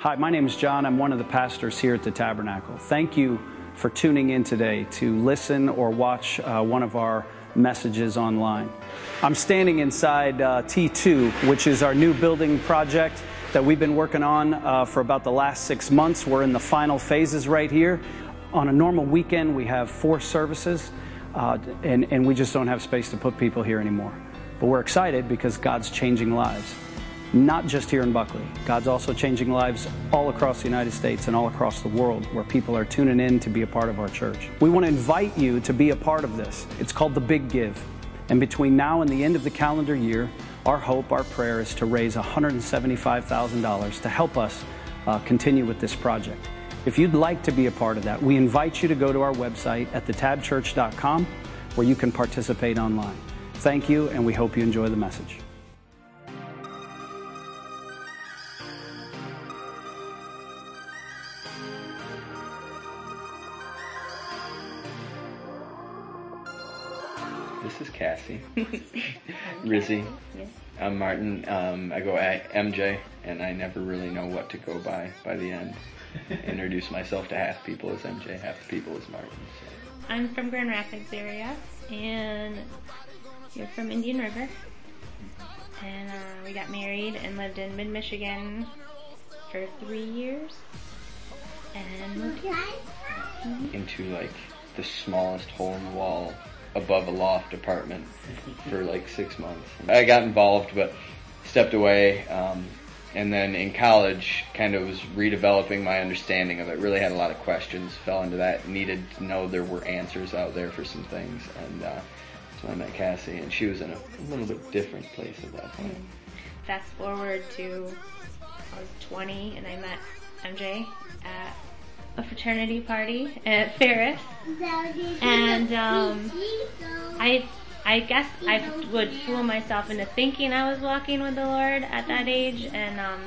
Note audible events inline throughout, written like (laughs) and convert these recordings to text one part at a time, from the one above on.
Hi, my name is John. I'm one of the pastors here at the Tabernacle. Thank you for tuning in today to listen or watch uh, one of our messages online. I'm standing inside uh, T2, which is our new building project that we've been working on uh, for about the last six months. We're in the final phases right here. On a normal weekend, we have four services, uh, and, and we just don't have space to put people here anymore. But we're excited because God's changing lives not just here in Buckley. God's also changing lives all across the United States and all across the world where people are tuning in to be a part of our church. We want to invite you to be a part of this. It's called the Big Give. And between now and the end of the calendar year, our hope, our prayer is to raise $175,000 to help us uh, continue with this project. If you'd like to be a part of that, we invite you to go to our website at thetabchurch.com where you can participate online. Thank you, and we hope you enjoy the message. Cassie. (laughs) Rizzy. Yes. I'm Martin. Um, I go at MJ, and I never really know what to go by by the end. (laughs) Introduce myself to half people as MJ, half the people as Martin. So. I'm from Grand Rapids area, and you're from Indian River. And uh, we got married and lived in mid Michigan for three years, and moved here. Mm-hmm. Into like the smallest hole in the wall above a loft apartment for like six months. I got involved, but stepped away. Um, and then in college, kind of was redeveloping my understanding of it. Really had a lot of questions, fell into that, needed to know there were answers out there for some things. And uh, so I met Cassie, and she was in a, little bit different place at that point. Fast forward to I was 20, and I met MJ at a fraternity party at Ferris, and um, I I guess I would fool myself into thinking I was walking with the Lord at that age, and um,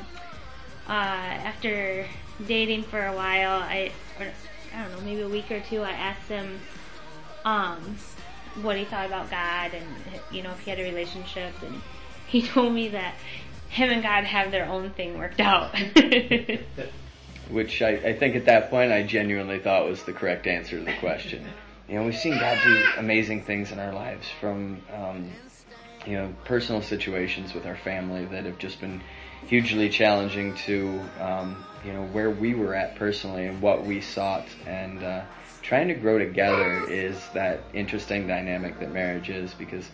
uh, after dating for a while, I I don't know maybe a week or two, I asked him um, what he thought about God and you know if he had a relationship, and he (laughs) told me that him and God have their own thing worked out. (laughs) which I, I think at that point I genuinely thought was the correct answer to the question. You know, we've seen God do amazing things in our lives from, um, you know, personal situations with our family that have just been hugely challenging to, um, you know, where we were at personally and what we sought. And uh, trying to grow together is that interesting dynamic that marriage is because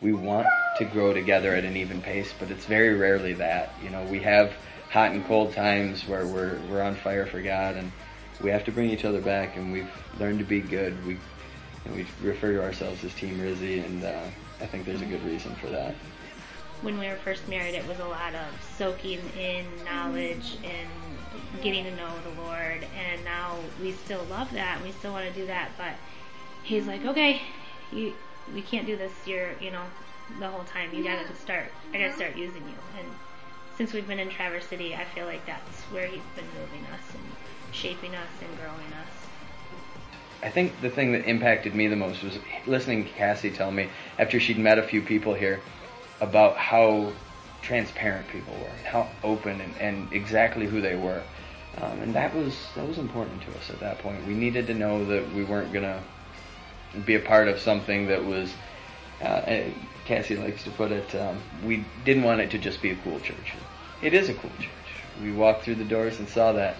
we want to grow together at an even pace, but it's very rarely that. You know, we have hot and cold times where we're we're on fire for God, and we have to bring each other back. And we've learned to be good. We we refer to ourselves as Team Rizzy, and uh, I think there's a good reason for that. When we were first married, it was a lot of soaking in knowledge and getting to know the Lord. And now we still love that, and we still want to do that. But He's like, okay, you we can't do this. You're you know the whole time. You gotta start. I gotta start using you and since we've been in Traverse City, I feel like that's where he's been moving us and shaping us and growing us. I think the thing that impacted me the most was listening to Cassie tell me after she'd met a few people here about how transparent people were, and how open and, and exactly who they were. Um, and that was that was important to us at that point. We needed to know that we weren't gonna be a part of something that was uh, Cassie likes to put it, um, we didn't want it to just be a cool church. It is a cool church. We walked through the doors and saw that.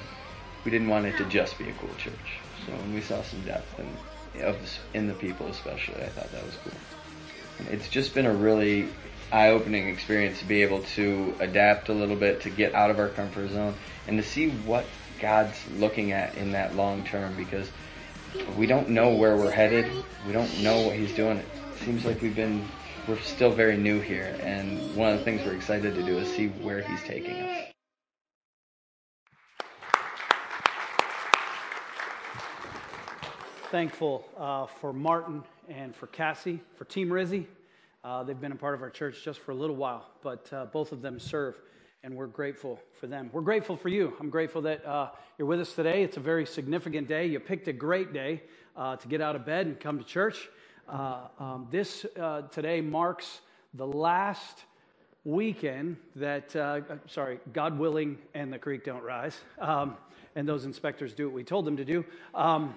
We didn't want it to just be a cool church. So when we saw some depth in, of in the people, especially, I thought that was cool. It's just been a really eye-opening experience to be able to adapt a little bit, to get out of our comfort zone, and to see what God's looking at in that long term because we don't know where we're headed. We don't know what He's doing. It seems like we've been we're still very new here, and one of the things we're excited to do is see where he's taking us. Thankful uh, for Martin and for Cassie, for Team Rizzy. Uh, they've been a part of our church just for a little while, but uh, both of them serve, and we're grateful for them. We're grateful for you. I'm grateful that uh, you're with us today. It's a very significant day. You picked a great day uh, to get out of bed and come to church. Uh, um, this uh, today marks the last weekend that, uh, sorry, God willing, and the creek don't rise, um, and those inspectors do what we told them to do. Um,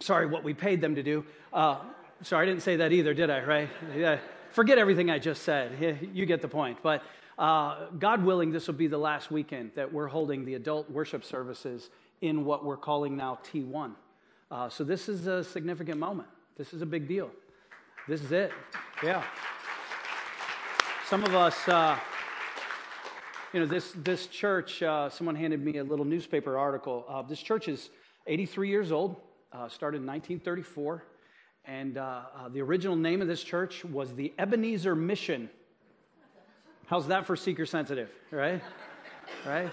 sorry, what we paid them to do. Uh, sorry, I didn't say that either, did I, right? Yeah, forget everything I just said. You get the point. But uh, God willing, this will be the last weekend that we're holding the adult worship services in what we're calling now T1. Uh, so this is a significant moment. This is a big deal. This is it. Yeah. Some of us, uh, you know, this, this church, uh, someone handed me a little newspaper article. Uh, this church is 83 years old, uh, started in 1934. And uh, uh, the original name of this church was the Ebenezer Mission. How's that for seeker sensitive, right? right?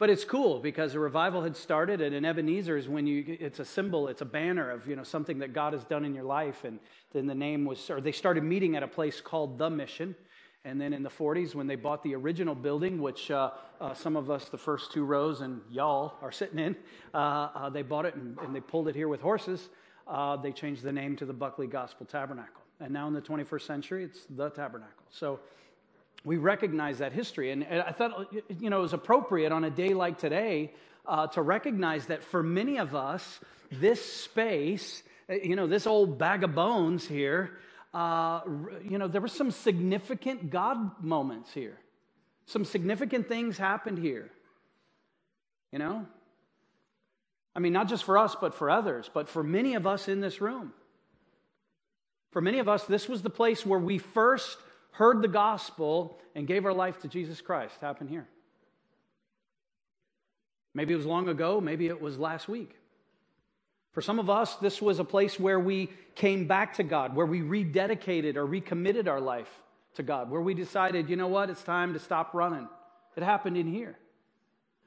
But it's cool because a revival had started, and an Ebenezer is when you, it's a symbol, it's a banner of, you know, something that God has done in your life. And then the name was, or they started meeting at a place called The Mission. And then in the 40s, when they bought the original building, which uh, uh, some of us, the first two rows, and y'all are sitting in, uh, uh they bought it and, and, they pulled it here with horses. Uh, they changed the name to the Buckley Gospel Tabernacle. And now in the 21st century, it's the Tabernacle. So we recognize that history. And, I thought, you know, it was appropriate on a day like today uh, to recognize that for many of us, this space, uh, you know, this old bag of bones here, uh, you know, there were some significant God moments here. Some significant things happened here. You know? I mean, not just for us, but for others, but for many of us in this room. For many of us, this was the place where we first heard the gospel, and gave our life to Jesus Christ happened here. Maybe it was long ago, maybe it was last week. For some of us, this was a place where we came back to God, where we rededicated or recommitted our life to God, where we decided, you know what, it's time to stop running. It happened in here.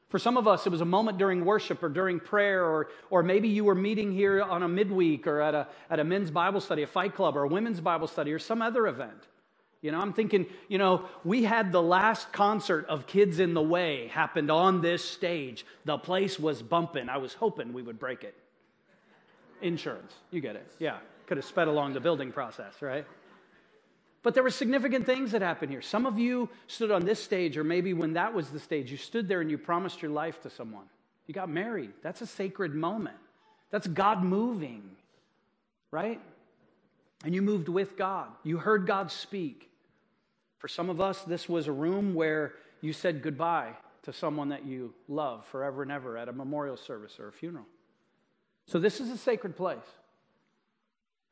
For some of us, it was a moment during worship or during prayer, or, or maybe you were meeting here on a midweek or at a, at a men's Bible study, a fight club, or a women's Bible study, or some other event. You know, I'm thinking, you know, we had the last concert of Kids in the Way happened on this stage. The place was bumping. I was hoping we would break it. Insurance, you get it. Yeah, could have sped along the building process, right? But there were significant things that happened here. Some of you stood on this stage, or maybe when that was the stage, you stood there and you promised your life to someone. You got married. That's a sacred moment. That's God moving, right? And you moved with God. You heard God speak. For some of us, this was a room where you said goodbye to someone that you love forever and ever at a memorial service or a funeral. So, this is a sacred place.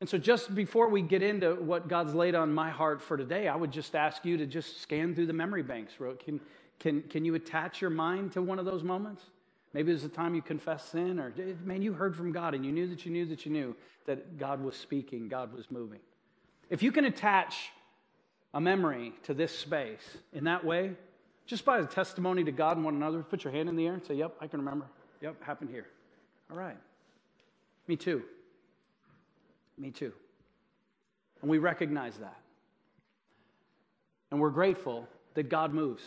And so, just before we get into what God's laid on my heart for today, I would just ask you to just scan through the memory banks. Can, can, can you attach your mind to one of those moments? Maybe it was the time you confessed sin, or eh, man, you heard from God and you knew that you knew that you knew that God was speaking, God was moving. If you can attach a memory to this space in that way, just by the testimony to God and one another, put your hand in the air and say, Yep, I can remember. Yep, happened here. All right. Me too. Me too. And we recognize that. And we're grateful that God moves.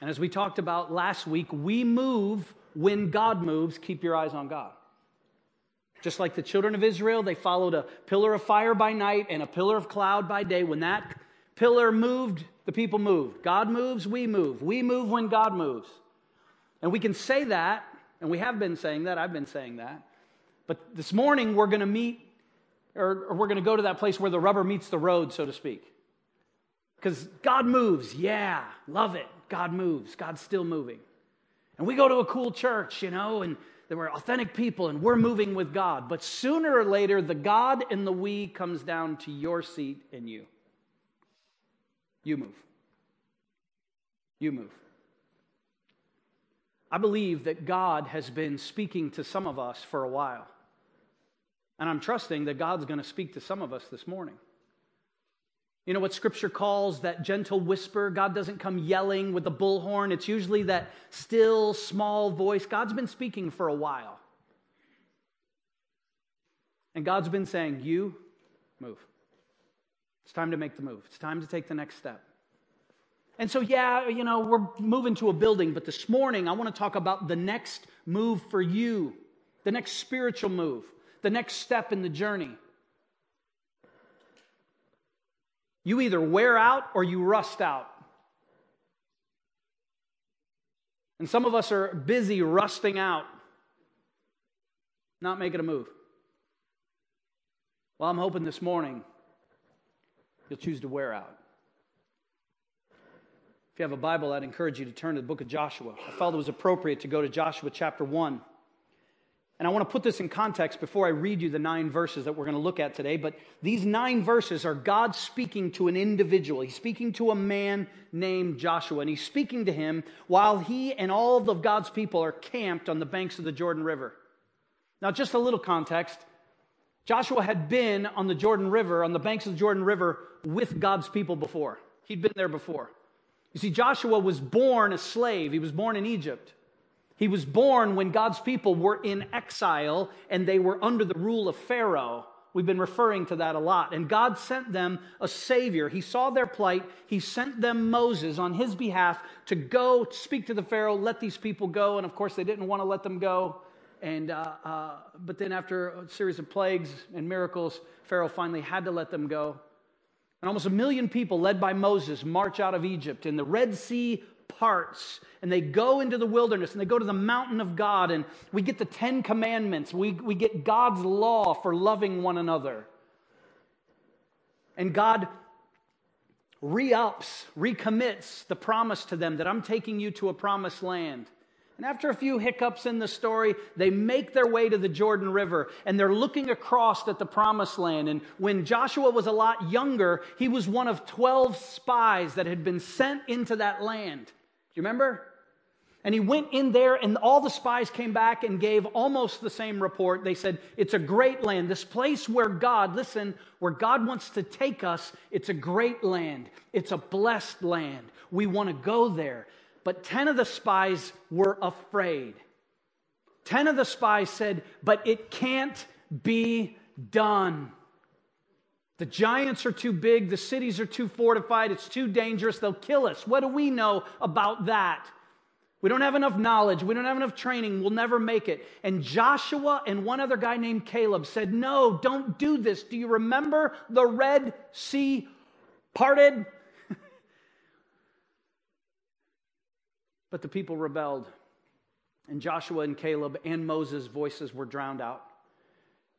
And as we talked about last week, we move when God moves. Keep your eyes on God. Just like the children of Israel, they followed a pillar of fire by night and a pillar of cloud by day. When that pillar moved, the people moved. God moves, we move. We move when God moves. And we can say that, and we have been saying that. I've been saying that. But this morning, we're going to meet, or, or we're going to go to that place where the rubber meets the road, so to speak. Because God moves. Yeah, love it. God moves. God's still moving. And we go to a cool church, you know, and there we're authentic people and we're moving with God. But sooner or later, the God and the we comes down to your seat and you. You move. You move. I believe that God has been speaking to some of us for a while. And I'm trusting that God's going to speak to some of us this morning. You know what scripture calls that gentle whisper? God doesn't come yelling with a bullhorn. It's usually that still, small voice. God's been speaking for a while. And God's been saying, You move. It's time to make the move. It's time to take the next step. And so, yeah, you know, we're moving to a building, but this morning I want to talk about the next move for you, the next spiritual move, the next step in the journey. You either wear out or you rust out. And some of us are busy rusting out, not making a move. Well, I'm hoping this morning you'll choose to wear out. If you have a Bible, I'd encourage you to turn to the book of Joshua. I felt it was appropriate to go to Joshua chapter 1. And I want to put this in context before I read you the nine verses that we're going to look at today. But these nine verses are God speaking to an individual. He's speaking to a man named Joshua. And he's speaking to him while he and all of God's people are camped on the banks of the Jordan River. Now, just a little context Joshua had been on the Jordan River, on the banks of the Jordan River, with God's people before. He'd been there before. You see, Joshua was born a slave, he was born in Egypt. He was born when God's people were in exile and they were under the rule of Pharaoh. We've been referring to that a lot. And God sent them a Savior. He saw their plight. He sent them Moses on his behalf to go speak to the Pharaoh, let these people go. And of course, they didn't want to let them go. And, uh, uh, but then, after a series of plagues and miracles, Pharaoh finally had to let them go. And almost a million people, led by Moses, march out of Egypt. And the Red Sea parts and they go into the wilderness and they go to the mountain of God and we get the Ten Commandments. We, we get God's law for loving one another. And God re ups, recommits the promise to them that I'm taking you to a promised land. And after a few hiccups in the story, they make their way to the Jordan River and they're looking across at the promised land. And when Joshua was a lot younger, he was one of 12 spies that had been sent into that land Do you remember? And he went in there, and all the spies came back and gave almost the same report. They said, It's a great land. This place where God, listen, where God wants to take us, it's a great land. It's a blessed land. We want to go there. But 10 of the spies were afraid. 10 of the spies said, But it can't be done. The giants are too big, the cities are too fortified, it's too dangerous, they'll kill us. What do we know about that? We don't have enough knowledge, we don't have enough training, we'll never make it. And Joshua and one other guy named Caleb said, No, don't do this. Do you remember the Red Sea parted? But the people rebelled, and Joshua and Caleb and Moses' voices were drowned out.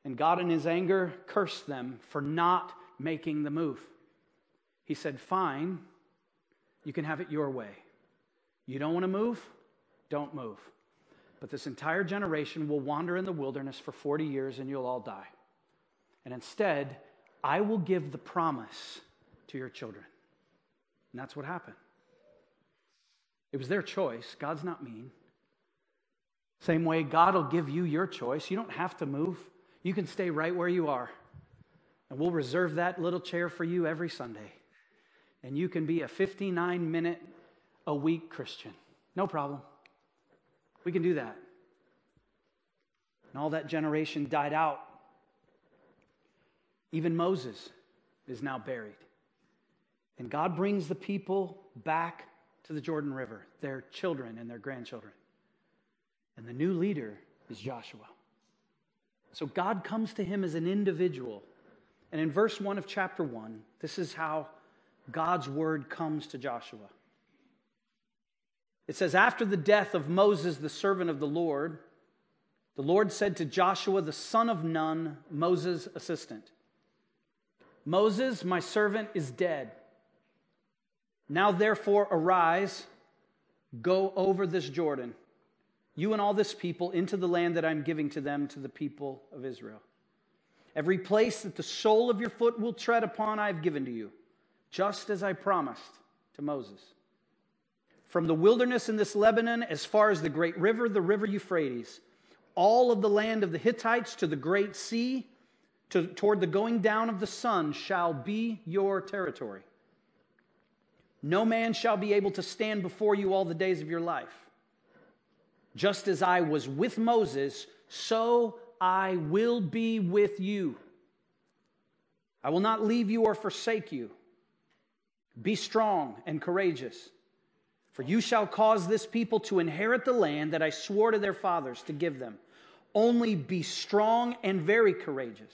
And God, in his anger, cursed them for not making the move. He said, Fine, you can have it your way. You don't want to move? Don't move. But this entire generation will wander in the wilderness for 40 years and you'll all die. And instead, I will give the promise to your children. And that's what happened. It was their choice. God's not mean. Same way, God will give you your choice. You don't have to move. You can stay right where you are. And we'll reserve that little chair for you every Sunday. And you can be a 59 minute a week Christian. No problem. We can do that. And all that generation died out. Even Moses is now buried. And God brings the people back to the Jordan River, their children and their grandchildren. And the new leader is Joshua. So God comes to him as an individual. And in verse 1 of chapter 1, this is how God's word comes to Joshua. It says, After the death of Moses, the servant of the Lord, the Lord said to Joshua, the son of Nun, Moses' assistant, Moses, my servant, is dead. Now therefore arise, go over this Jordan you and all this people, into the land that I'm giving to them, to the people of Israel. Every place that the sole of your foot will tread upon, I've given to you, just as I promised to Moses. From the wilderness in this Lebanon, as far as the great river, the river Euphrates, all of the land of the Hittites to the great sea, to, toward the going down of the sun, shall be your territory. No man shall be able to stand before you all the days of your life. Just as I was with Moses, so I will be with you. I will not leave you or forsake you. Be strong and courageous, for you shall cause this people to inherit the land that I swore to their fathers to give them. Only be strong and very courageous.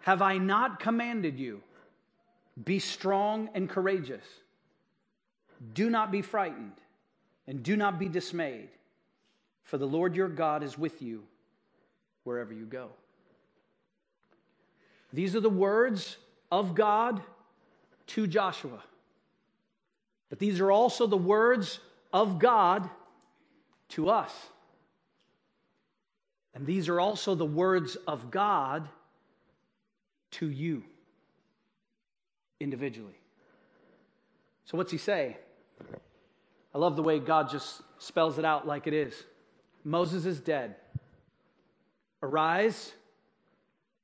Have I not commanded you? Be strong and courageous. Do not be frightened, and do not be dismayed, for the Lord your God is with you wherever you go. These are the words of God to Joshua. But these are also the words of God to us. And these are also the words of God to you individually. So, what's he say? I love the way God just spells it out like it is. Moses is dead. Arise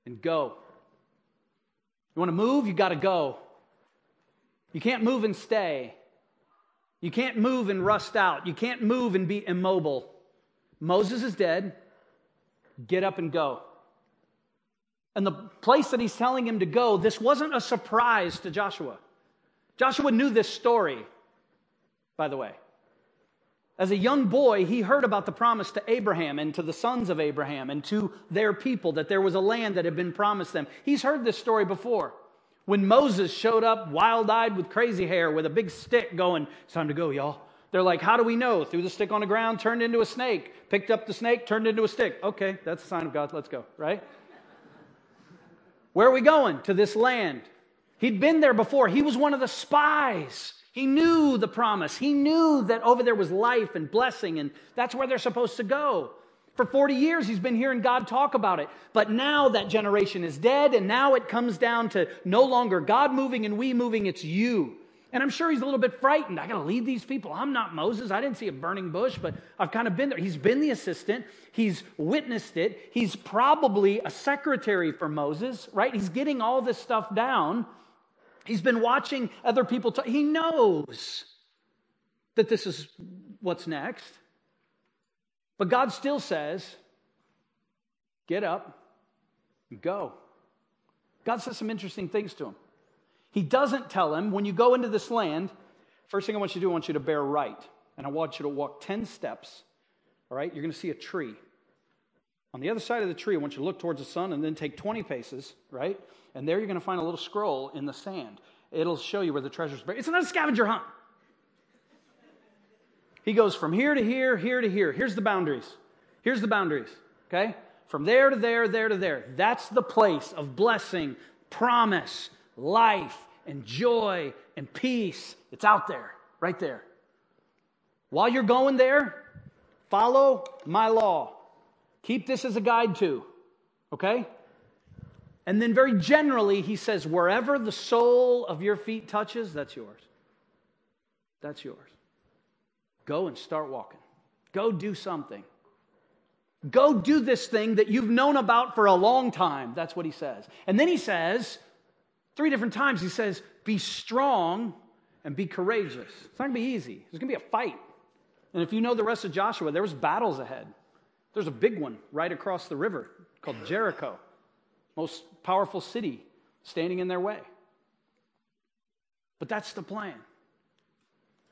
and go. You want to move? You got to go. You can't move and stay. You can't move and rust out. You can't move and be immobile. Moses is dead. Get up and go. And the place that he's telling him to go, this wasn't a surprise to Joshua. Joshua knew this story, by the way. As a young boy, he heard about the promise to Abraham and to the sons of Abraham and to their people that there was a land that had been promised them. He's heard this story before. When Moses showed up wild eyed with crazy hair with a big stick going, It's time to go, y'all. They're like, How do we know? Threw the stick on the ground, turned into a snake, picked up the snake, turned into a stick. Okay, that's a sign of God. Let's go, right? Where are we going? To this land. He'd been there before. He was one of the spies. He knew the promise. He knew that over there was life and blessing, and that's where they're supposed to go. For 40 years, he's been hearing God talk about it. But now that generation is dead, and now it comes down to no longer God moving and we moving, it's you. And I'm sure he's a little bit frightened. I got to lead these people. I'm not Moses. I didn't see a burning bush, but I've kind of been there. He's been the assistant, he's witnessed it. He's probably a secretary for Moses, right? He's getting all this stuff down. He's been watching other people talk. He knows that this is what's next. But God still says, get up, go. God says some interesting things to him. He doesn't tell him, when you go into this land, first thing I want you to do, I want you to bear right. And I want you to walk 10 steps. All right? You're going to see a tree. On the other side of the tree, I want you to look towards the sun and then take 20 paces, right? And there you're going to find a little scroll in the sand. It'll show you where the treasure's buried. It's not a scavenger hunt. He goes from here to here, here to here. Here's the boundaries. Here's the boundaries, okay? From there to there, there to there. That's the place of blessing, promise, life and joy and peace. It's out there, right there. While you're going there, follow my law. Keep this as a guide too, okay? And then, very generally, he says, wherever the sole of your feet touches, that's yours. That's yours. Go and start walking. Go do something. Go do this thing that you've known about for a long time. That's what he says. And then he says, Three different times he says, Be strong and be courageous. It's not going to be easy. There's going to be a fight. And if you know the rest of Joshua, there was battles ahead. There's a big one right across the river called Jericho, most powerful city standing in their way. But that's the plan.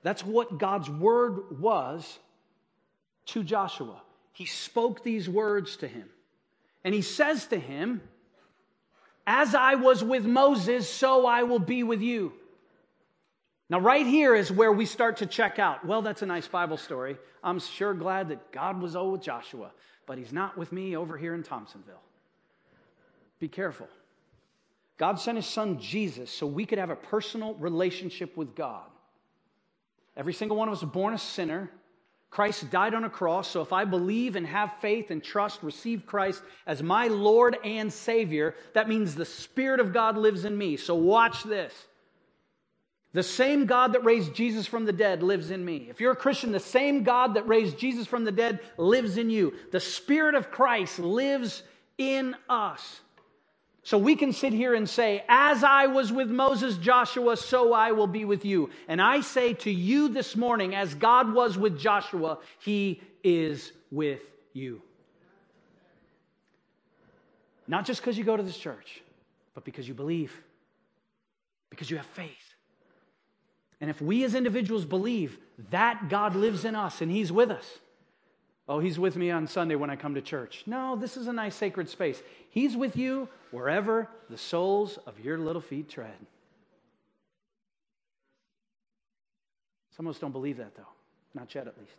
That's what God's word was to Joshua. He spoke these words to him. And he says to him, as I was with Moses, so I will be with you. Now, right here is where we start to check out. Well, that's a nice Bible story. I'm sure glad that God was old with Joshua, but he's not with me over here in Thompsonville. Be careful. God sent his son Jesus so we could have a personal relationship with God. Every single one of us born a sinner. Christ died on a cross, so if I believe and have faith and trust, receive Christ as my Lord and Savior, that means the Spirit of God lives in me. So watch this. The same God that raised Jesus from the dead lives in me. If you're a Christian, the same God that raised Jesus from the dead lives in you. The Spirit of Christ lives in us. So we can sit here and say, As I was with Moses, Joshua, so I will be with you. And I say to you this morning, as God was with Joshua, he is with you. Not just because you go to this church, but because you believe, because you have faith. And if we as individuals believe that God lives in us and He's with us, oh, He's with me on Sunday when I come to church. No, this is a nice sacred space. He's with you wherever the soles of your little feet tread. Some of us don't believe that, though. Not yet, at least.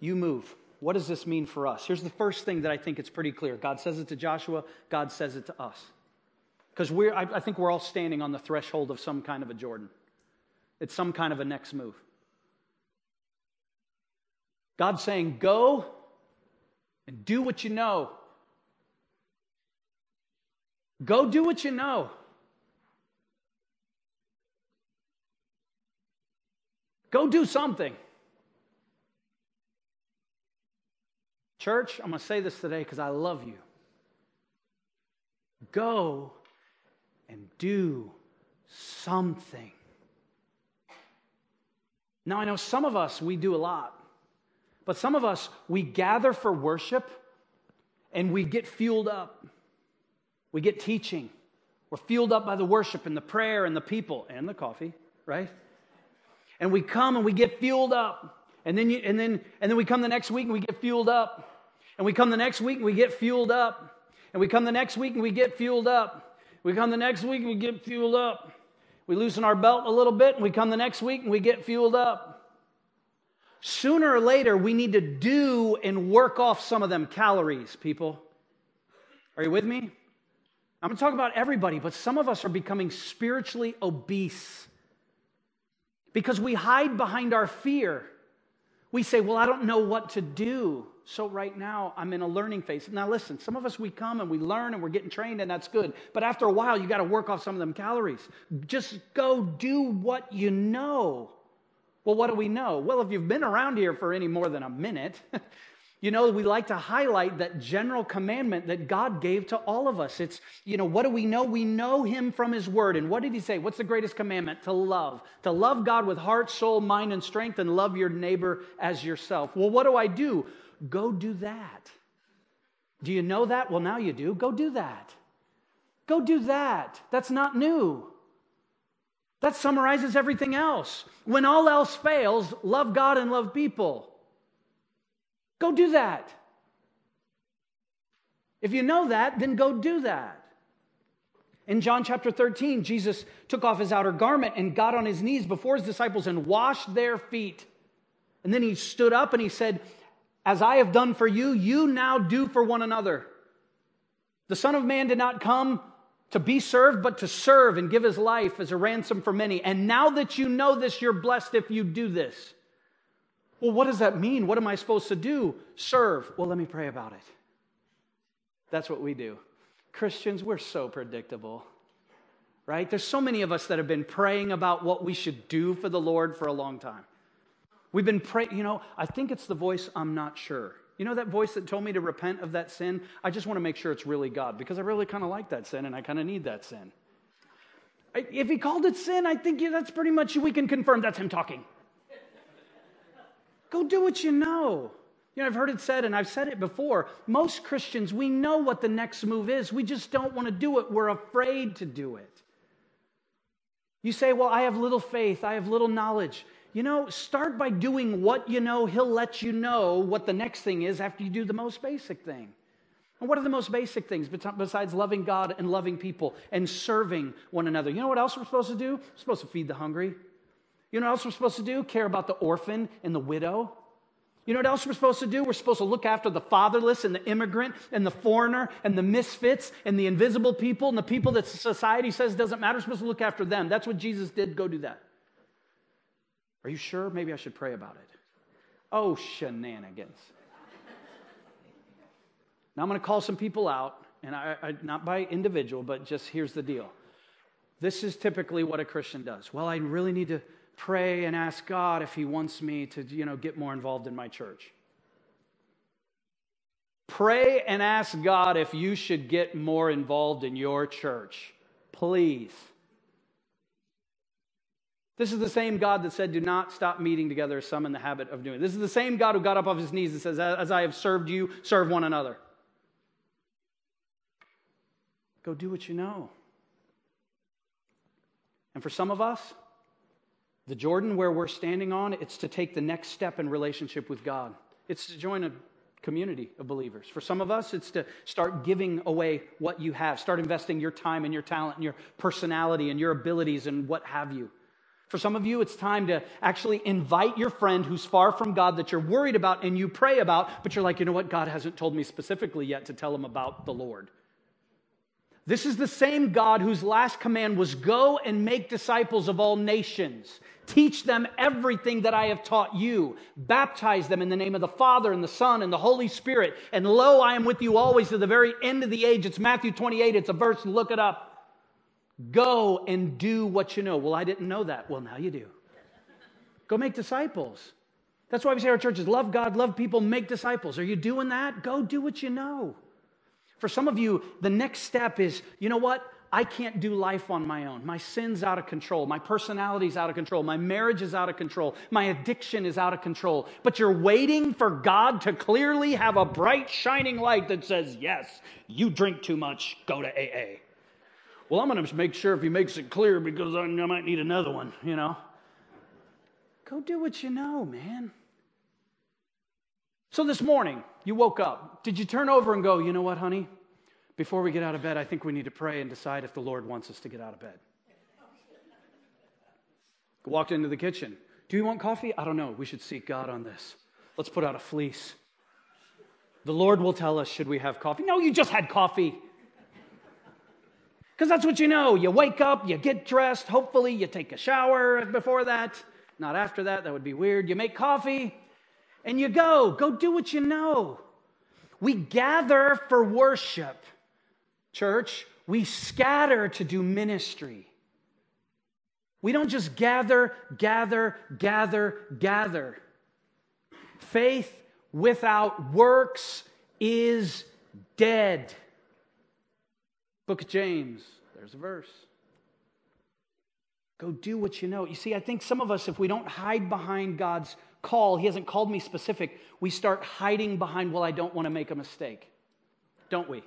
You move. What does this mean for us? Here's the first thing that I think it's pretty clear God says it to Joshua, God says it to us. Because I, I think we're all standing on the threshold of some kind of a Jordan. It's some kind of a next move. God's saying, go and do what you know. Go do what you know. Go do something. Church, I'm going to say this today because I love you. Go and do something. Now, I know some of us, we do a lot, but some of us, we gather for worship and we get fueled up. We get teaching. We're fueled up by the worship and the prayer and the people and the coffee, right? And we come and we get fueled up. And then, you, and, then, and then we come the next week and we get fueled up. And we come the next week and we get fueled up. And we come the next week and we get fueled up. We come the next week and we get fueled up. We loosen our belt a little bit and we come the next week and we get fueled up. Sooner or later, we need to do and work off some of them calories, people. Are you with me? I'm going to talk about everybody, but some of us are becoming spiritually obese because we hide behind our fear. We say, Well, I don't know what to do. So right now, I'm in a learning phase. Now, listen, some of us, we come and we learn and we're getting trained, and that's good. But after a while, you got to work off some of them calories. Just go do what you know. Well, what do we know? Well, if you've been around here for any more than a minute, (laughs) you know, we like to highlight that general commandment that God gave to all of us. It's, you know, what do we know? We know Him from His Word. And what did He say? What's the greatest commandment? To love. To love God with heart, soul, mind, and strength, and love your neighbor as yourself. Well, what do I do? Go do that. Do you know that? Well, now you do. Go do that. Go do that. That's not new. That summarizes everything else. When all else fails, love God and love people. Go do that. If you know that, then go do that. In John chapter 13, Jesus took off his outer garment and got on his knees before his disciples and washed their feet. And then he stood up and he said, as I have done for you, you now do for one another. The Son of Man did not come to be served, but to serve and give his life as a ransom for many. And now that you know this, you're blessed if you do this. Well, what does that mean? What am I supposed to do? Serve. Well, let me pray about it. That's what we do. Christians, we're so predictable, right? There's so many of us that have been praying about what we should do for the Lord for a long time. We've been praying, you know, I think it's the voice, I'm not sure. You know that voice that told me to repent of that sin? I just want to make sure it's really God because I really kind of like that sin and I kind of need that sin. If he called it sin, I think yeah, that's pretty much, we can confirm that's him talking. Go do what you know. You know, I've heard it said, and I've said it before. Most Christians, we know what the next move is. We just don't want to do it. We're afraid to do it. You say, Well, I have little faith, I have little knowledge. You know, start by doing what you know. He'll let you know what the next thing is after you do the most basic thing. And what are the most basic things besides loving God and loving people and serving one another? You know what else we're supposed to do? We're supposed to feed the hungry. You know what else we're supposed to do? Care about the orphan and the widow. You know what else we're supposed to do? We're supposed to look after the fatherless and the immigrant and the foreigner and the misfits and the invisible people and the people that society says doesn't matter. We're supposed to look after them. That's what Jesus did. Go do that. Are you sure? Maybe I should pray about it. Oh, shenanigans. now I'm going to call some people out, and I, I, not by individual, but just here's the deal. This is typically what a Christian does. Well, I really need to pray and ask God if He wants me to, you know, get more involved in my church. Pray and ask God if you should get more involved in your church. Please. This is the same God that said, Do not stop meeting together, as some in the habit of doing. This is the same God who got up off his knees and says, As I have served you, serve one another. Go do what you know. And for some of us, the Jordan where we're standing on, it's to take the next step in relationship with God. It's to join a community of believers. For some of us, it's to start giving away what you have, start investing your time and your talent and your personality and your abilities and what have you. For some of you, it's time to actually invite your friend who's far from God that you're worried about and you pray about, but you're like, you know what? God hasn't told me specifically yet to tell him about the Lord. This is the same God whose last command was go and make disciples of all nations. Teach them everything that I have taught you. Baptize them in the name of the Father and the Son and the Holy Spirit. And lo, I am with you always to the very end of the age. It's Matthew 28. It's a verse. Look it up. Go and do what you know. Well, I didn't know that. Well, now you do. Go make disciples. That's why we say our churches love God, love people, make disciples. Are you doing that? Go do what you know. For some of you, the next step is you know what? I can't do life on my own. My sin's out of control. My personality's out of control. My marriage is out of control. My addiction is out of control. But you're waiting for God to clearly have a bright, shining light that says, Yes, you drink too much, go to AA. Well, I'm going to make sure if He makes it clear because I might need another one, you know. Go do what you know, man. So this morning, you woke up. Did you turn over and go, you know what, honey? Before we get out of bed, I think we need to pray and decide if the Lord wants us to get out of bed. Walked into the kitchen. Do you want coffee? I don't know. We should seek God on this. Let's put out a fleece. The Lord will tell us, should we have coffee? No, you just had coffee. Because that's what you know. You wake up, you get dressed, hopefully, you take a shower before that. Not after that, that would be weird. You make coffee, and you go. Go do what you know. We gather for worship, church. We scatter to do ministry. We don't just gather, gather, gather, gather. Faith without works is dead. Book of James, there's a verse. Go do what you know. You see, I think some of us, if we don't hide behind God's call, He hasn't called me specific, we start hiding behind, well, I don't want to make a mistake. Don't we?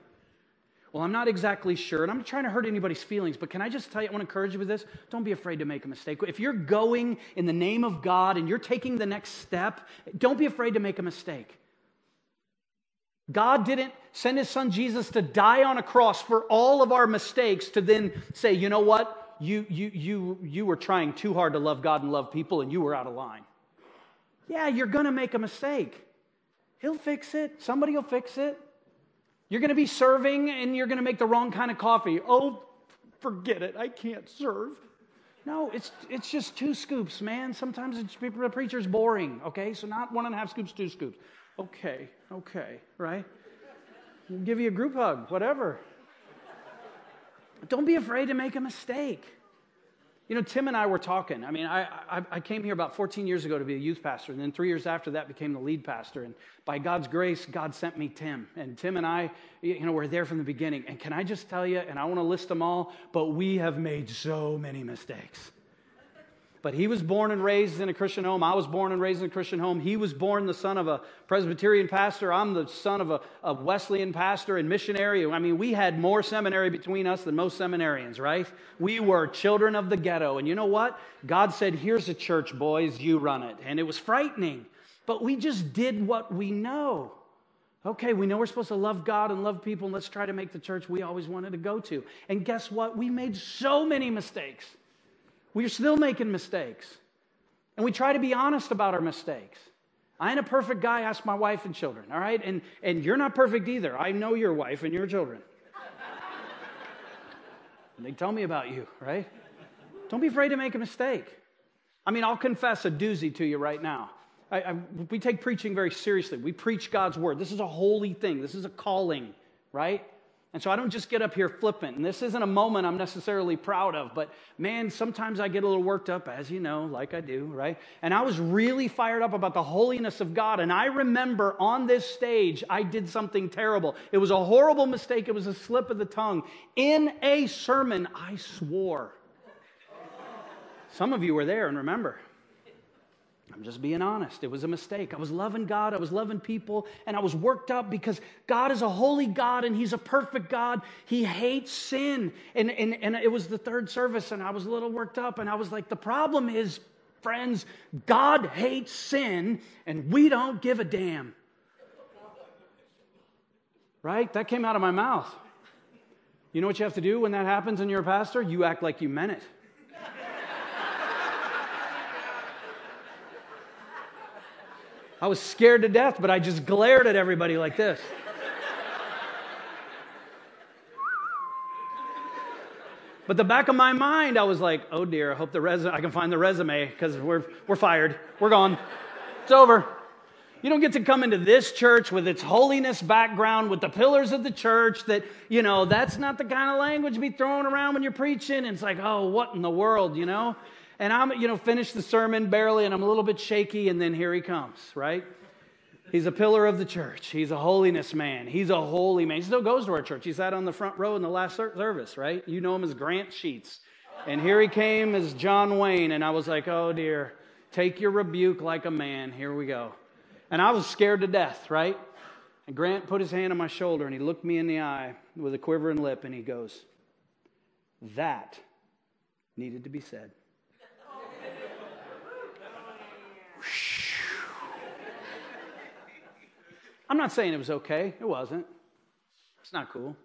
Well, I'm not exactly sure, and I'm trying to hurt anybody's feelings, but can I just tell you, I want to encourage you with this? Don't be afraid to make a mistake. If you're going in the name of God and you're taking the next step, don't be afraid to make a mistake. God didn't send his son Jesus to die on a cross for all of our mistakes to then say, you know what? You, you, you, you were trying too hard to love God and love people and you were out of line. Yeah, you're going to make a mistake. He'll fix it. Somebody will fix it. You're going to be serving and you're going to make the wrong kind of coffee. Oh, forget it. I can't serve. No, it's, it's just two scoops, man. Sometimes it's, the preacher's boring, okay? So not one and a half scoops, two scoops. Okay, okay, right? Give you a group hug, whatever. Don't be afraid to make a mistake. You know, Tim and I were talking. I mean, I, I, I, came here about 14 years ago to be a youth pastor, and then three years after that became the lead pastor. And by God's grace, God sent me Tim. And Tim and I, you know, were there from the beginning. And can I just tell you, and I want to list them all, but we have made so many mistakes. But he was born and raised in a Christian home. I was born and raised in a Christian home. He was born the son of a Presbyterian pastor. I'm the son of a, a, Wesleyan pastor and missionary. I mean, we had more seminary between us than most seminarians, right? We were children of the ghetto. And you know what? God said, Here's a church, boys, you run it. And it was frightening. But we just did what we know. Okay, we know we're supposed to love God and love people, and let's try to make the church we always wanted to go to. And guess what? We made so many mistakes. We're still making mistakes. And we try to be honest about our mistakes. I ain't a perfect guy, ask my wife and children, all right? And, and you're not perfect either. I know your wife and your children. (laughs) and they tell me about you, right? Don't be afraid to make a mistake. I mean, I'll confess a doozy to you right now. I, I, we take preaching very seriously. We preach God's word. This is a holy thing, this is a calling, right? And so I don't just get up here flippant. And this isn't a moment I'm necessarily proud of, but man, sometimes I get a little worked up, as you know, like I do, right? And I was really fired up about the holiness of God. And I remember on this stage, I did something terrible. It was a horrible mistake, it was a slip of the tongue. In a sermon, I swore. Some of you were there and remember. I'm just being honest. It was a mistake. I was loving God, I was loving people, and I was worked up because God is a holy God and He's a perfect God. He hates sin. And, and, and it was the third service, and I was a little worked up, and I was like, the problem is, friends, God hates sin, and we don't give a damn. Right? That came out of my mouth. You know what you have to do when that happens and you're a pastor? You act like you meant it. I was scared to death, but I just glared at everybody like this. But the back of my mind, I was like, oh dear, I hope the res- I can find the resume because we're, we're fired. We're gone. It's over. You don't get to come into this church with its holiness background, with the pillars of the church that, you know, that's not the kind of language to be thrown around when you're preaching. And it's like, oh, what in the world, you know? And I'm, you know, finished the sermon barely, and I'm a little bit shaky, and then here he comes, right? He's a pillar of the church. He's a holiness man. He's a holy man. He still goes to our church. He sat on the front row in the last service, right? You know him as Grant Sheets. And here he came as John Wayne, and I was like, oh dear, take your rebuke like a man. Here we go. And I was scared to death, right? And Grant put his hand on my shoulder and he looked me in the eye with a quivering lip and he goes, That needed to be said. I'm not saying it was okay. It wasn't. It's not cool.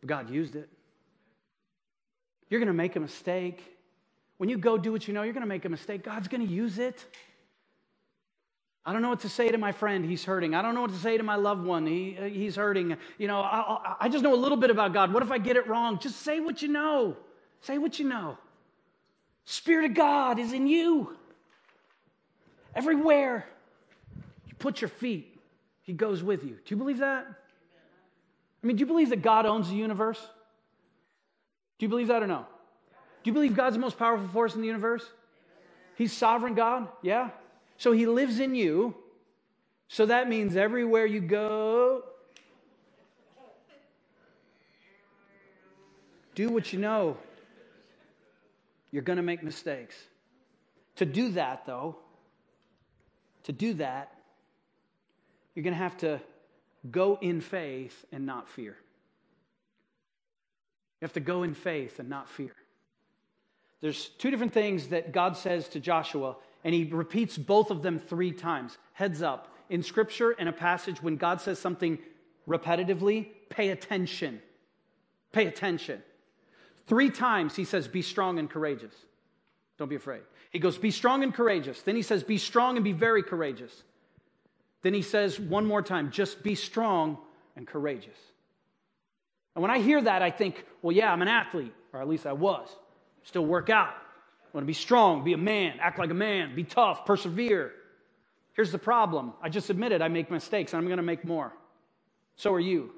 But God used it. You're going to make a mistake. When you go do what you know, you're going to make a mistake. God's going to use it. I don't know what to say to my friend. He's hurting. I don't know what to say to my loved one. He, uh, he's hurting. You know, I, I just know a little bit about God. What if I get it wrong? Just say what you know. Say what you know. Spirit of God is in you. Everywhere you put your feet, He goes with you. Do you believe that? I mean, do you believe that God owns the universe? Do you believe that or no? Do you believe God's the most powerful force in the universe? He's sovereign God? Yeah? So He lives in you. So that means everywhere you go, do what you know. You're going to make mistakes. To do that, though, to do that, you're going to have to go in faith and not fear. You have to go in faith and not fear. There's two different things that God says to Joshua, and he repeats both of them three times. Heads up. In scripture, in a passage, when God says something repetitively, pay attention. Pay attention. Three times he says, Be strong and courageous. Don't be afraid. He goes, Be strong and courageous. Then he says, Be strong and be very courageous. Then he says one more time, Just be strong and courageous. And when I hear that, I think, Well, yeah, I'm an athlete, or at least I was. Still work out. I want to be strong, be a man, act like a man, be tough, persevere. Here's the problem I just admitted I make mistakes, and I'm going to make more. So are you.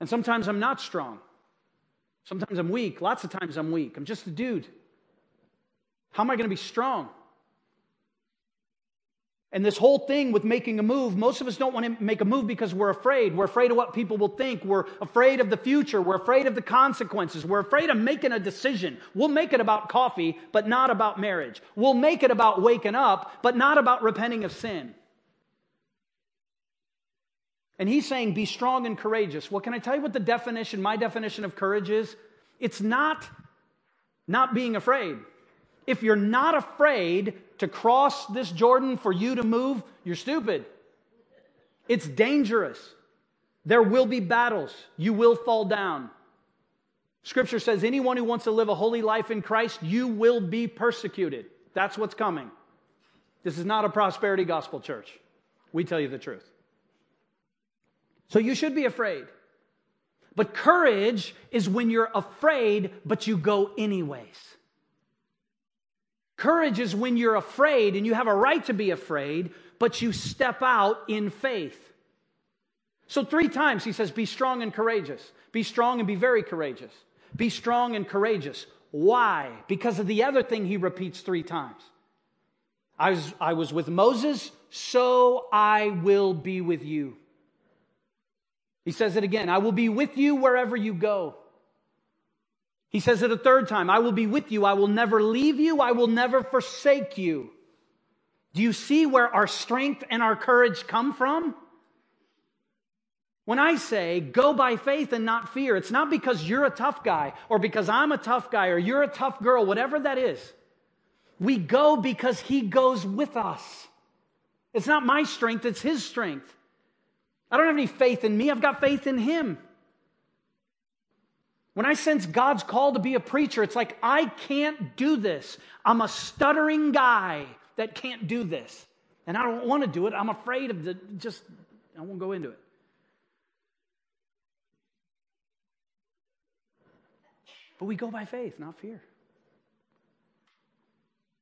And sometimes I'm not strong. Sometimes I'm weak. Lots of times I'm weak. I'm just a dude. How am I going to be strong? And this whole thing with making a move, most of us don't want to make a move because we're afraid. We're afraid of what people will think. We're afraid of the future. We're afraid of the consequences. We're afraid of making a decision. We'll make it about coffee, but not about marriage. We'll make it about waking up, but not about repenting of sin. And he's saying, be strong and courageous. Well, can I tell you what the definition, my definition of courage is? It's not not being afraid. If you're not afraid to cross this Jordan for you to move, you're stupid. It's dangerous. There will be battles. You will fall down. Scripture says anyone who wants to live a holy life in Christ, you will be persecuted. That's what's coming. This is not a prosperity gospel church. We tell you the truth. So you should be afraid. But courage is when you're afraid, but you go anyways. Courage is when you're afraid and you have a right to be afraid, but you step out in faith. So, three times he says, Be strong and courageous. Be strong and be very courageous. Be strong and courageous. Why? Because of the other thing he repeats three times. I was, I was with Moses, so I will be with you. He says it again I will be with you wherever you go. He says it a third time I will be with you. I will never leave you. I will never forsake you. Do you see where our strength and our courage come from? When I say go by faith and not fear, it's not because you're a tough guy or because I'm a tough guy or you're a tough girl, whatever that is. We go because He goes with us. It's not my strength, it's His strength. I don't have any faith in me, I've got faith in Him. When I sense God's call to be a preacher, it's like, I can't do this. I'm a stuttering guy that can't do this. And I don't want to do it. I'm afraid of the, just, I won't go into it. But we go by faith, not fear.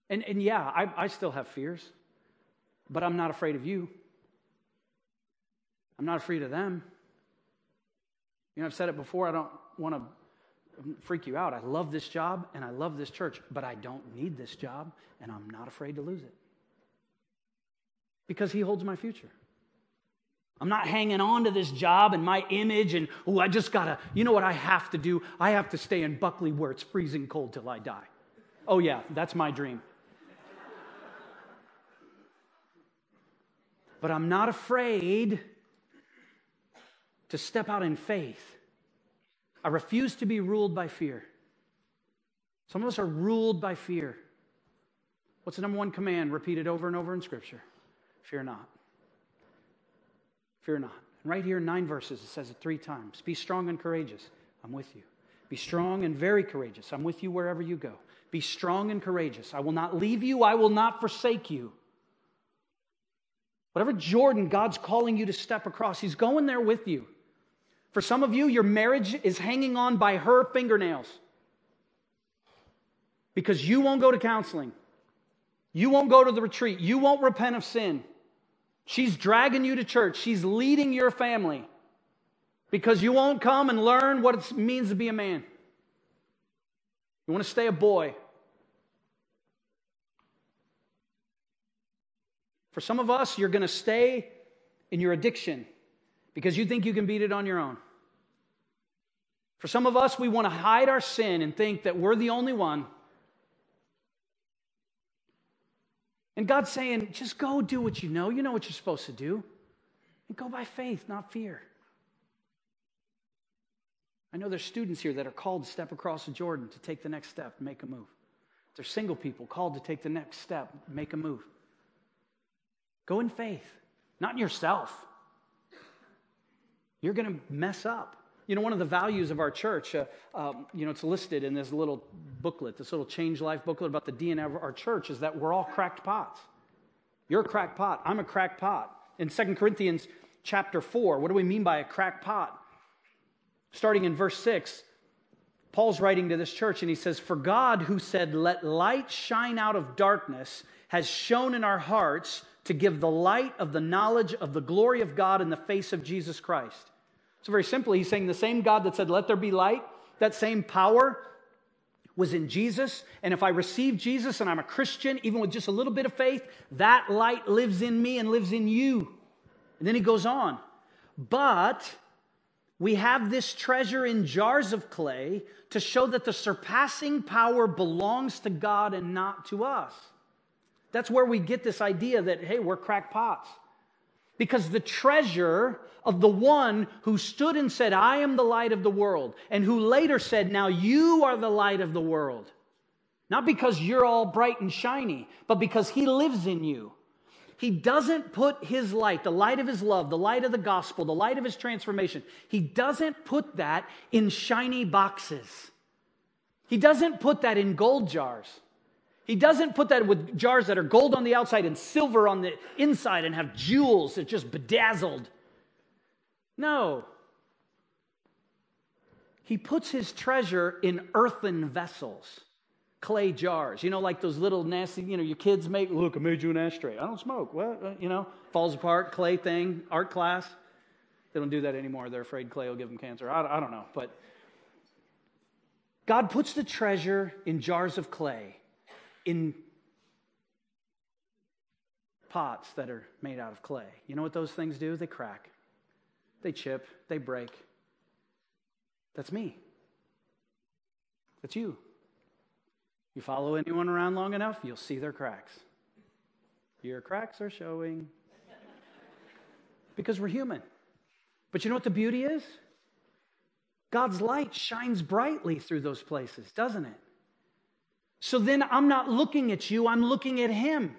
And, and yeah, I, I still have fears, but I'm not afraid of you. I'm not afraid of them. You know, I've said it before, I don't want to freak you out. I love this job and I love this church, but I don't need this job and I'm not afraid to lose it. Because He holds my future. I'm not hanging on to this job and my image and, oh, I just gotta, you know what I have to do? I have to stay in Buckley where it's freezing cold till I die. Oh, yeah, that's my dream. but I'm not afraid to step out in faith I refuse to be ruled by fear. Some of us are ruled by fear. What's the number one command repeated over and over in Scripture? Fear not. Fear not. And right here in nine verses, it says it three times Be strong and courageous. I'm with you. Be strong and very courageous. I'm with you wherever you go. Be strong and courageous. I will not leave you, I will not forsake you. Whatever Jordan God's calling you to step across, He's going there with you. For some of you, your marriage is hanging on by her fingernails because you won't go to counseling. You won't go to the retreat. You won't repent of sin. She's dragging you to church. She's leading your family because you won't come and learn what it means to be a man. You want to stay a boy. For some of us, you're going to stay in your addiction because you think you can beat it on your own. For some of us, we want to hide our sin and think that we're the only one. And God's saying, just go do what you know. You know what you're supposed to do. And go by faith, not fear. I know there's students here that are called to step across the Jordan to take the next step, make a move. There's single people called to take the next step, make a move. Go in faith, not in yourself you're going to mess up. You know, one of the values of our church, uh, um, you know, it's listed in this little booklet, this little Change Life booklet about the DNA of our church, is that we're all cracked pots. You're a cracked pot. I'm a cracked pot. In 2 Corinthians chapter 4, what do we mean by a cracked pot? Starting in verse 6, Paul's writing to this church and he says, For God, who said, Let light shine out of darkness, has shone in our hearts to give the light of the knowledge of the glory of God in the face of Jesus Christ. So, very simply, he's saying the same God that said, Let there be light, that same power was in Jesus. And if I receive Jesus and I'm a Christian, even with just a little bit of faith, that light lives in me and lives in you. And then he goes on. But we have this treasure in jars of clay to show that the surpassing power belongs to God and not to us. That's where we get this idea that, hey, we're crackpots. Because the treasure of the one who stood and said, I am the light of the world, and who later said, Now you are the light of the world. Not because you're all bright and shiny, but because he lives in you. He doesn't put his light, the light of his love, the light of the gospel, the light of his transformation, he doesn't put that in shiny boxes. He doesn't put that in gold jars. He doesn't put that with jars that are gold on the outside and silver on the inside and have jewels that just bedazzled. No. He puts his treasure in earthen vessels, clay jars. You know, like those little nasty, you know, your kids make, look, I made you an ashtray. I don't smoke. What? Uh, you know, falls apart, clay thing, art class. They don't do that anymore. They're afraid clay will give them cancer. I, I don't know. But God puts the treasure in jars of clay, in pots that are made out of clay. You know what those things do? They crack, they chip, they break. That's me. That's you. You follow anyone around long enough, you'll see their cracks. Your cracks are showing. Because we're human. But you know what the beauty is? God's light shines brightly through those places, doesn't it? So then I'm not looking at you, I'm looking at Him.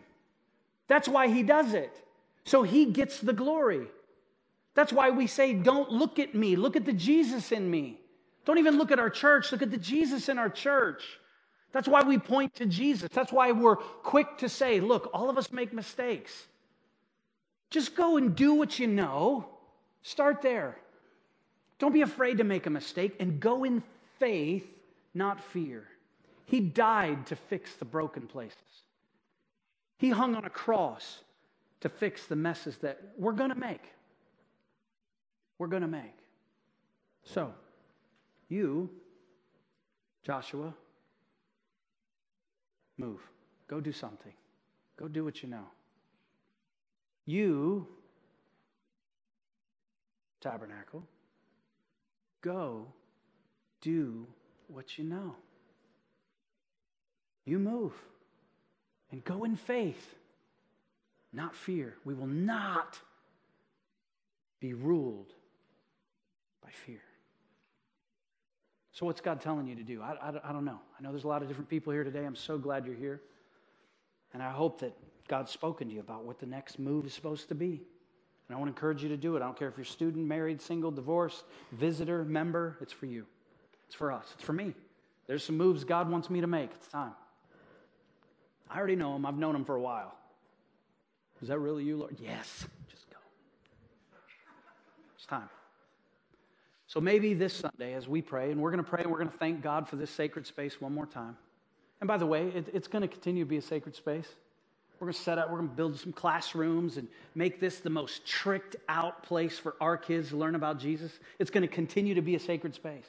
That's why He does it. So He gets the glory. That's why we say, Don't look at me, look at the Jesus in me. Don't even look at our church, look at the Jesus in our church. That's why we point to Jesus. That's why we're quick to say, Look, all of us make mistakes. Just go and do what you know. Start there. Don't be afraid to make a mistake and go in faith, not fear. He died to fix the broken places. He hung on a cross to fix the messes that we're going to make. We're going to make. So, you, Joshua, move. Go do something. Go do what you know. You, tabernacle, go do what you know. You move and go in faith, not fear. We will not be ruled by fear. So, what's God telling you to do? I, I, I, don't know. I know there's a lot of different people here today. I'm so glad you're here. And I hope that God's spoken to you about what the next move is supposed to be. And I want to encourage you to do it. I don't care if you're student, married, single, divorced, visitor, member, it's for you. It's for us. It's for me. There's some moves God wants me to make. It's time. I already know him. I've known him for a while. Is that really you, Lord? Yes. Just go. It's time. So maybe this Sunday, as we pray, and we're going to pray and we're going to thank God for this sacred space one more time. And by the way, it, it's going to continue to be a sacred space. We're going to set up, we're going to build some classrooms and make this the most tricked out place for our kids to learn about Jesus. It's going to continue to be a sacred space.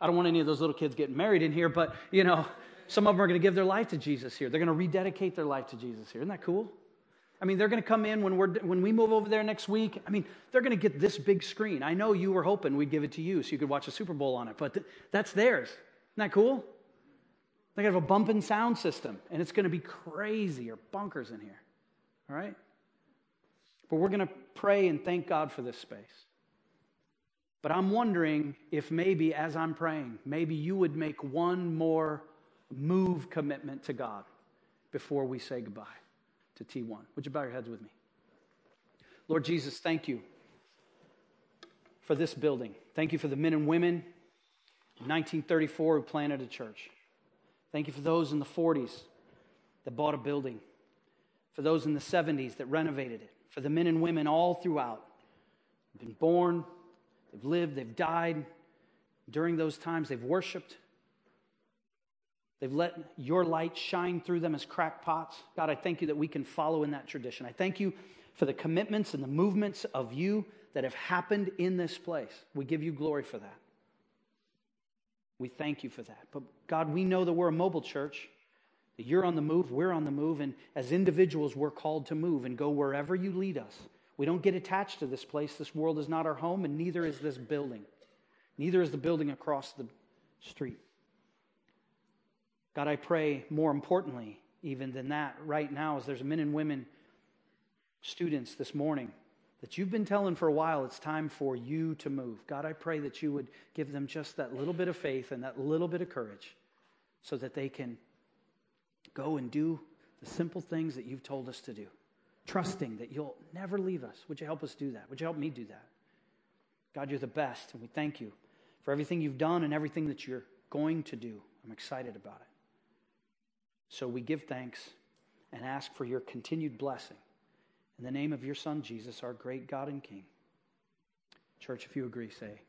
I don't want any of those little kids getting married in here, but you know, some of them are going to give their life to Jesus here. They're going to rededicate their life to Jesus here. Isn't that cool? I mean, they're going to come in when, we're, when we move over there next week. I mean, they're going to get this big screen. I know you were hoping we'd give it to you so you could watch a Super Bowl on it, but th- that's theirs. Isn't that cool? They're going to have a bumping sound system, and it's going to be crazy or bunkers in here. All right? But we're going to pray and thank God for this space. But I'm wondering if maybe as I'm praying, maybe you would make one more move commitment to God before we say goodbye to T1. Would you bow your heads with me? Lord Jesus, thank you for this building. Thank you for the men and women in 1934 who planted a church. Thank you for those in the 40s that bought a building, for those in the 70s that renovated it, for the men and women all throughout. They've been born, they've lived, they've died. During those times, they've worshiped. They've let your light shine through them as crackpots. God, I thank you that we can follow in that tradition. I thank you for the commitments and the movements of you that have happened in this place. We give you glory for that. We thank you for that. But God, we know that we're a mobile church, that you're on the move, we're on the move, and as individuals, we're called to move and go wherever you lead us. We don't get attached to this place. This world is not our home, and neither is this building. Neither is the building across the street. God, I pray more importantly, even than that, right now, as there's men and women, students this morning that you've been telling for a while it's time for you to move. God, I pray that you would give them just that little bit of faith and that little bit of courage so that they can go and do the simple things that you've told us to do, trusting that you'll never leave us. Would you help us do that? Would you help me do that? God, you're the best, and we thank you for everything you've done and everything that you're going to do. I'm excited about it. So we give thanks and ask for your continued blessing in the name of your Son, Jesus, our great God and King. Church, if you agree, say.